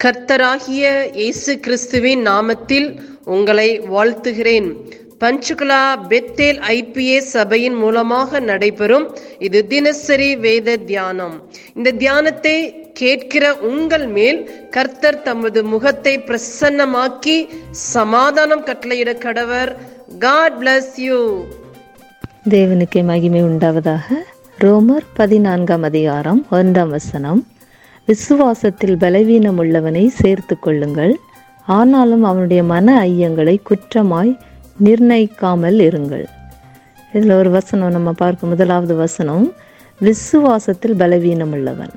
கர்த்தராகிய இயேசு கிறிஸ்துவின் நாமத்தில் உங்களை வாழ்த்துகிறேன். பஞ்சுகுலா பெத்தேல் ஐபிஏ சபையின் மூலமாக நடைபெறும் இது தினசரி வேத தியானம். இந்த தியானத்தை கேட்கிற உங்கள் மேல் கர்த்தர் தமது முகத்தை பிரசன்னமாக்கி சமாதானம் கட்டளையிட கடவர். God bless you. தேவனுக்கே மகிமை உண்டாவதாக ரோமர் பதினான்காம் அதிகாரம் ஒன்றாம் வசனம். விசுவாசத்தில் பலவீனம் உள்ளவனை சேர்த்து கொள்ளுங்கள். ஆனாலும் அவனுடைய மன ஐயங்களை குற்றமாய் நிர்ணயிக்காமல் இருங்கள். இதில் ஒரு வசனம் நம்ம பார்க்கும் முதலாவது வசனம். விசுவாசத்தில் பலவீனம் உள்ளவன்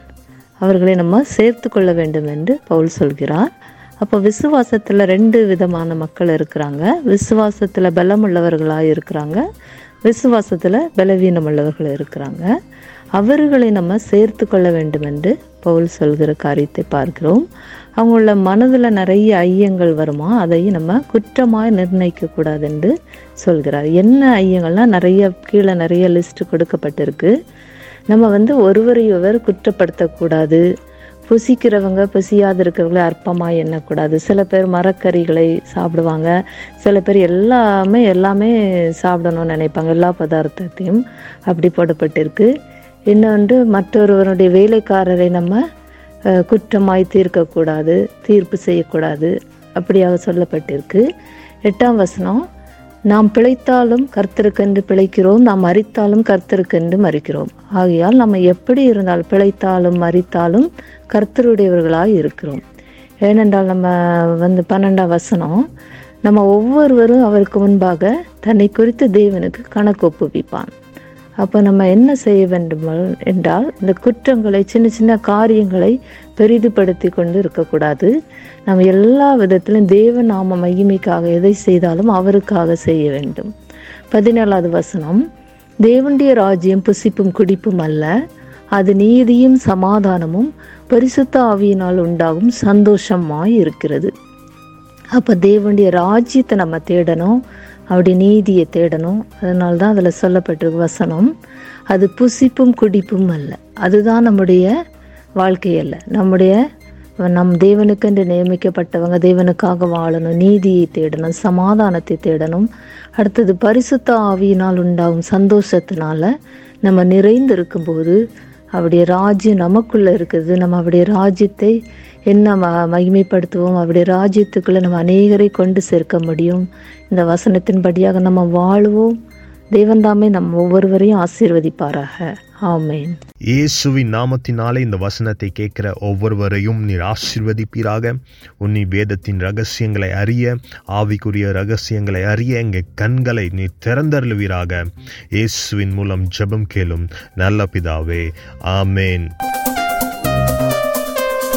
அவர்களை நம்ம சேர்த்து கொள்ள வேண்டும் என்று பவுல் சொல்கிறார். அப்போ விசுவாசத்தில் ரெண்டு விதமான மக்கள் இருக்கிறாங்க. விசுவாசத்தில் பலம் உள்ளவர்களாக இருக்கிறாங்க. விசுவாசத்தில் பலவீனம் உள்ளவர்கள் இருக்கிறாங்க. அவர்களை நம்ம சேர்த்து கொள்ள வேண்டும் என்று பவுல் சொல்கிற காரியத்தை பார்க்கிறோம். அவங்கள மனதில் நிறைய ஐயங்கள் வருமா? அதையும் நம்ம குற்றமாக நிர்ணயிக்கக்கூடாது என்று சொல்கிறார். என்ன ஐயங்கள்லாம் நிறைய கீழே நிறைய லிஸ்ட் கொடுக்கப்பட்டிருக்கு. நம்ம வந்து ஒருவரையொருவர் குற்றப்படுத்தக்கூடாது. புசிக்கிறவங்க புசியாது இருக்கிறவங்கள அற்பமாக எண்ணக்கூடாது. சில பேர் மரக்கறிகளை சாப்பிடுவாங்க. சில பேர் எல்லாமே எல்லாமே சாப்பிடணும்னு நினைப்பாங்க. எல்லா பதார்த்தத்தையும் அப்படி போடப்பட்டிருக்கு. இன்னொன்று மற்றொருவருடைய வேலைக்காரரை நம்ம குற்றமாய் தீர்க்கக்கூடாது தீர்ப்பு செய்யக்கூடாது அப்படியாக சொல்லப்பட்டிருக்கு. எட்டாம் வசனம் நாம் பிழைத்தாலும் கர்த்தருக்கென்று பிழைக்கிறோம் நாம் மறித்தாலும் கர்த்தருக்கென்று மறிக்கிறோம். ஆகையால் நம்ம எப்படி இருந்தால் பிழைத்தாலும் மறித்தாலும் கர்த்தருடையவர்களாக இருக்கிறோம். ஏனென்றால் நம்ம வந்து பன்னெண்டாம் வசனம் நம்ம ஒவ்வொருவரும் அவருக்கு முன்பாக தன்னை குறித்து தேவனுக்கு கணக்கு ஒப்புவிப்பான். அப்போ நம்ம என்ன செய்ய வேண்டும் என்றால் இந்த குற்றங்களை சின்ன சின்ன காரியங்களை பெரிதுபடுத்தி கொண்டு இருக்கக்கூடாது. நம்ம எல்லா விதத்திலும் தேவ நாம மகிமைக்காக எதை செய்தாலும் அவருக்காக செய்ய வேண்டும். பதினேழாவது வசனம். தேவனுடைய ராஜ்யம் புசிப்பும் குடிப்பும் அல்ல. அது நீதியும் சமாதானமும் பரிசுத்த ஆவியினால் உண்டாகும் சந்தோஷமாய் இருக்கிறது. அப்போ தேவனுடைய ராஜ்யத்தை நம்ம தேடணும். அவருடைய நீதியை தேடணும். அதனால தான் அதில் சொல்லப்பட்டிருக்கு வசனம். அது புசிப்பும் குடிப்பும் அல்ல. அதுதான் நம்முடைய வாழ்க்கை அல்ல. நம்முடைய நம் தேவனுக்கென்று நியமிக்கப்பட்டவங்க தேவனுக்காக வாழணும். நீதியை தேடணும் சமாதானத்தை தேடணும். அடுத்தது பரிசுத்த ஆவியினால் உண்டாகும் சந்தோஷத்தினால நம்ம நிறைந்து இருக்கும்போது அவருடைய ராஜ்யம் நமக்குள்ளே இருக்குது. நம்ம அவருடைய ராஜ்யத்தை என்ன ம மகிமைப்படுத்துவோம்? அப்படி ராஜ்யத்துக்குள்ள நம்ம அநேகரை கொண்டு சேர்க்க முடியும். இந்த வசனத்தின்படியாக நம்ம வாழ்வோம். தேவன் தாமே ஒவ்வொருவரையும் ஆசீர்வதிப்பாராக. ஆமேன். இயேசுவின் நாமத்தினாலே இந்த வசனத்தை கேட்கிற ஒவ்வொருவரையும் நீர் ஆசீர்வதிப்பீராக. உன்னி வேதத்தின் ரகசியங்களை அறிய ஆவிக்குரிய ரகசியங்களை அறிய எங்கள் கண்களை நீர் திறந்தருளுவீராக. இயேசுவின் மூலம் ஜெபம் கேளும் நல்ல பிதாவே. ஆமேன்.